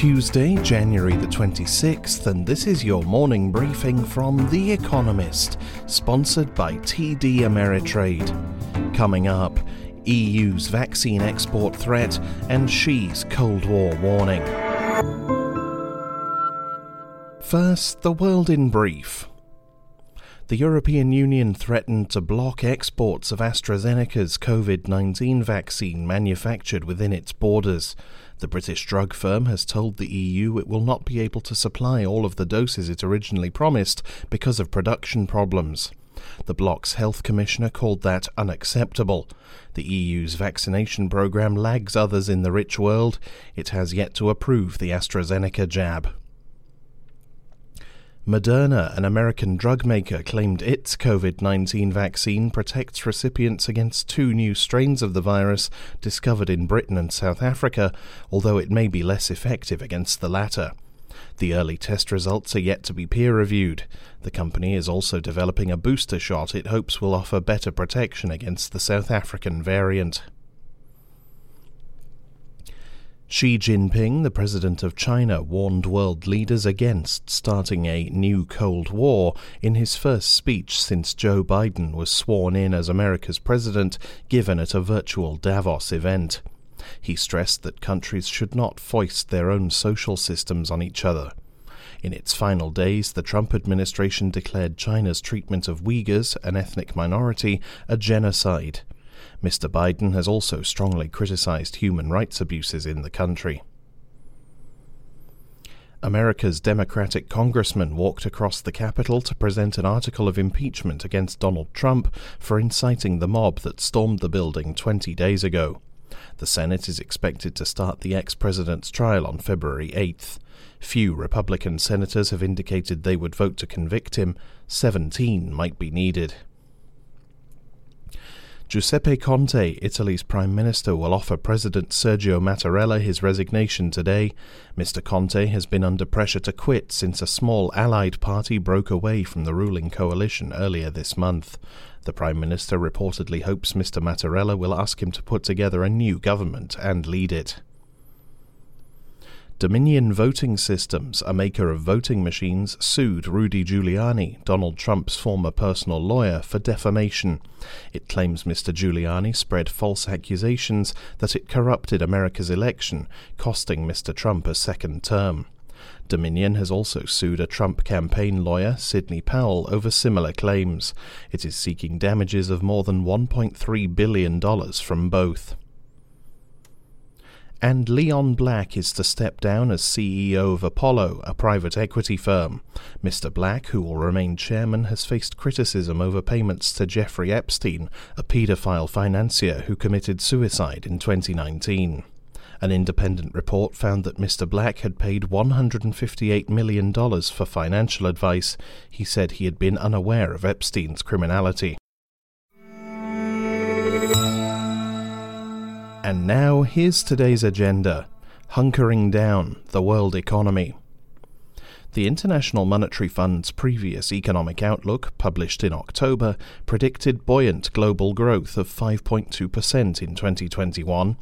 Tuesday, January the 26th, and this is your morning briefing from The Economist, sponsored by TD Ameritrade. Coming up, EU's vaccine export threat and Xi's Cold War warning. First, the world in brief. The European Union threatened to block exports of AstraZeneca's COVID 19 vaccine manufactured within its borders. The British drug firm has told the EU it will not be able to supply all of the doses it originally promised because of production problems. The bloc's health commissioner called that unacceptable. The EU's vaccination programme lags others in the rich world. It has yet to approve the AstraZeneca jab. Moderna, an American drug maker, claimed its COVID 19 vaccine protects recipients against two new strains of the virus discovered in Britain and South Africa, although it may be less effective against the latter. The early test results are yet to be peer reviewed. The company is also developing a booster shot it hopes will offer better protection against the South African variant. Xi Jinping, the president of China, warned world leaders against starting a new Cold War in his first speech since Joe Biden was sworn in as America's president, given at a virtual Davos event. He stressed that countries should not foist their own social systems on each other. In its final days, the Trump administration declared China's treatment of Uyghurs, an ethnic minority, a genocide. Mr. Biden has also strongly criticized human rights abuses in the country. America's Democratic congressman walked across the Capitol to present an article of impeachment against Donald Trump for inciting the mob that stormed the building 20 days ago. The Senate is expected to start the ex president's trial on February 8th. Few Republican senators have indicated they would vote to convict him, 17 might be needed. Giuseppe Conte, Italy's Prime Minister, will offer President Sergio Mattarella his resignation today. Mr. Conte has been under pressure to quit since a small allied party broke away from the ruling coalition earlier this month. The Prime Minister reportedly hopes Mr. Mattarella will ask him to put together a new government and lead it. Dominion Voting Systems, a maker of voting machines, sued Rudy Giuliani, Donald Trump's former personal lawyer, for defamation. It claims Mr. Giuliani spread false accusations that it corrupted America's election, costing Mr. Trump a second term. Dominion has also sued a Trump campaign lawyer, Sidney Powell, over similar claims. It is seeking damages of more than $1.3 billion from both and Leon Black is to step down as CEO of Apollo, a private equity firm. Mr. Black, who will remain chairman, has faced criticism over payments to Jeffrey Epstein, a paedophile financier who committed suicide in 2019. An independent report found that Mr. Black had paid $158 million for financial advice. He said he had been unaware of Epstein's criminality. And now, here's today's agenda Hunkering Down the World Economy. The International Monetary Fund's previous economic outlook, published in October, predicted buoyant global growth of 5.2% in 2021.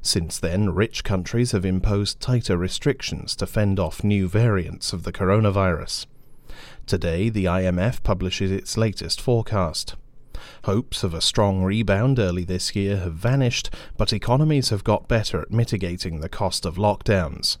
Since then, rich countries have imposed tighter restrictions to fend off new variants of the coronavirus. Today, the IMF publishes its latest forecast. Hopes of a strong rebound early this year have vanished, but economies have got better at mitigating the cost of lockdowns.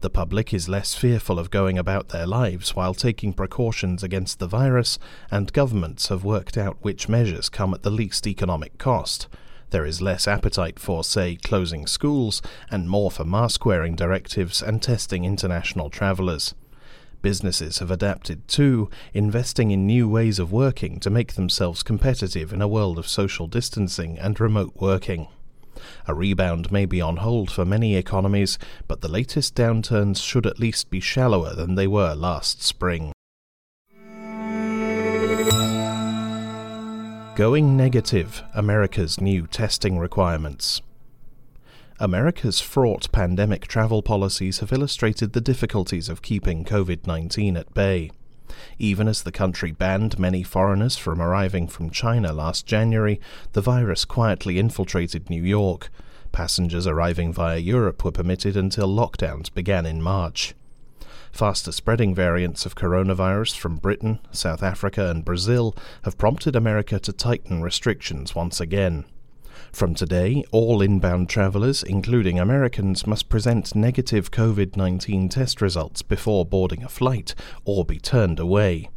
The public is less fearful of going about their lives while taking precautions against the virus, and governments have worked out which measures come at the least economic cost. There is less appetite for, say, closing schools, and more for mask wearing directives and testing international travellers. Businesses have adapted too, investing in new ways of working to make themselves competitive in a world of social distancing and remote working. A rebound may be on hold for many economies, but the latest downturns should at least be shallower than they were last spring. Going negative America's new testing requirements. America's fraught pandemic travel policies have illustrated the difficulties of keeping COVID 19 at bay. Even as the country banned many foreigners from arriving from China last January, the virus quietly infiltrated New York. Passengers arriving via Europe were permitted until lockdowns began in March. Faster spreading variants of coronavirus from Britain, South Africa, and Brazil have prompted America to tighten restrictions once again. From today, all inbound travellers, including Americans, must present negative COVID 19 test results before boarding a flight or be turned away.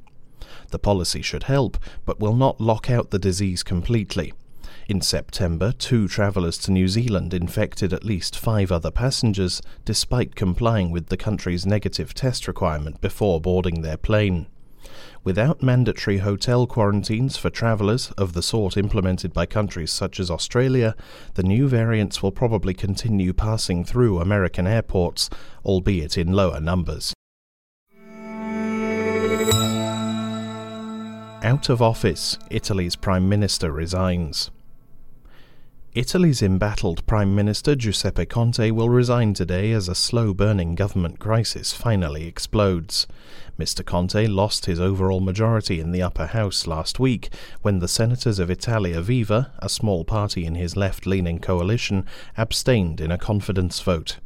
The policy should help, but will not lock out the disease completely. In September, two travellers to New Zealand infected at least five other passengers, despite complying with the country's negative test requirement before boarding their plane. Without mandatory hotel quarantines for travellers of the sort implemented by countries such as Australia, the new variants will probably continue passing through American airports, albeit in lower numbers. Out of office, Italy's Prime Minister resigns. Italy's embattled Prime Minister Giuseppe Conte will resign today as a slow burning government crisis finally explodes. Mr. Conte lost his overall majority in the upper house last week when the senators of Italia Viva, a small party in his left leaning coalition, abstained in a confidence vote.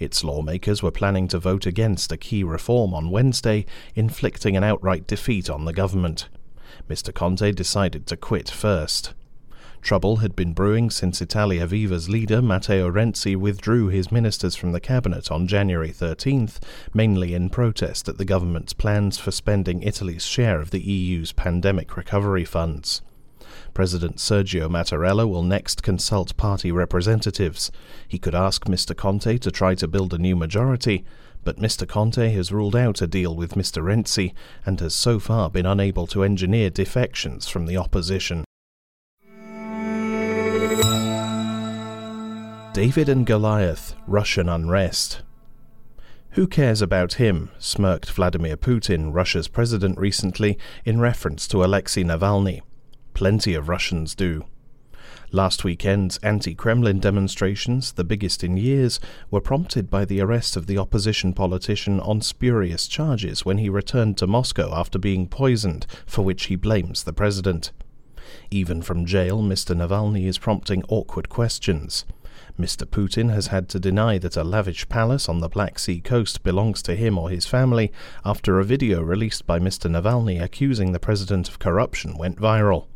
Its lawmakers were planning to vote against a key reform on Wednesday, inflicting an outright defeat on the government. Mr. Conte decided to quit first. Trouble had been brewing since Italia Viva's leader, Matteo Renzi, withdrew his ministers from the cabinet on January 13th, mainly in protest at the government's plans for spending Italy's share of the EU's pandemic recovery funds. President Sergio Mattarella will next consult party representatives. He could ask Mr. Conte to try to build a new majority, but Mr. Conte has ruled out a deal with Mr. Renzi and has so far been unable to engineer defections from the opposition. David and Goliath, Russian unrest. Who cares about him? smirked Vladimir Putin, Russia's president, recently in reference to Alexei Navalny. Plenty of Russians do. Last weekend's anti Kremlin demonstrations, the biggest in years, were prompted by the arrest of the opposition politician on spurious charges when he returned to Moscow after being poisoned, for which he blames the president. Even from jail, Mr. Navalny is prompting awkward questions. Mr. Putin has had to deny that a lavish palace on the Black Sea coast belongs to him or his family after a video released by Mr. Navalny accusing the president of corruption went viral.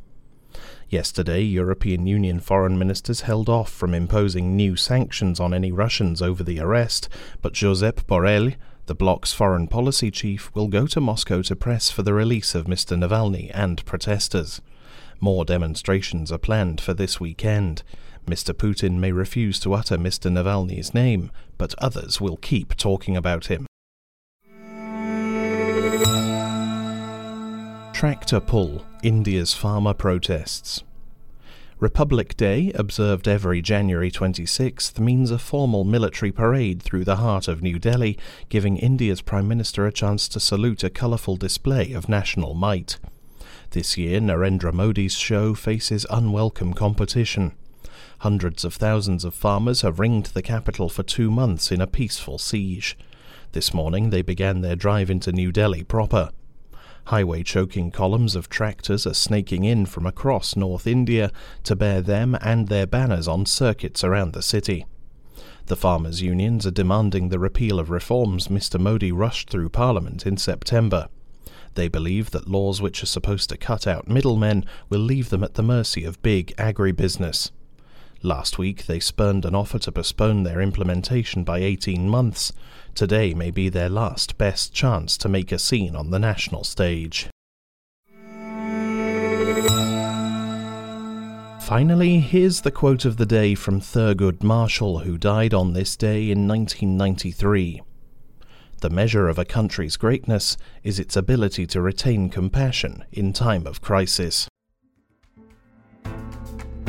Yesterday, European Union foreign ministers held off from imposing new sanctions on any Russians over the arrest, but Josep Borrell, the bloc's foreign policy chief, will go to Moscow to press for the release of Mr. Navalny and protesters. More demonstrations are planned for this weekend. Mr. Putin may refuse to utter Mr. Navalny's name, but others will keep talking about him. Tractor pull India's farmer protests. Republic Day, observed every January 26th, means a formal military parade through the heart of New Delhi, giving India's Prime Minister a chance to salute a colourful display of national might. This year, Narendra Modi's show faces unwelcome competition. Hundreds of thousands of farmers have ringed the capital for two months in a peaceful siege. This morning they began their drive into New Delhi proper. Highway choking columns of tractors are snaking in from across North India to bear them and their banners on circuits around the city. The farmers' unions are demanding the repeal of reforms Mr. Modi rushed through Parliament in September. They believe that laws which are supposed to cut out middlemen will leave them at the mercy of big agribusiness. Last week they spurned an offer to postpone their implementation by 18 months. Today may be their last best chance to make a scene on the national stage. Finally, here's the quote of the day from Thurgood Marshall, who died on this day in 1993. The measure of a country's greatness is its ability to retain compassion in time of crisis.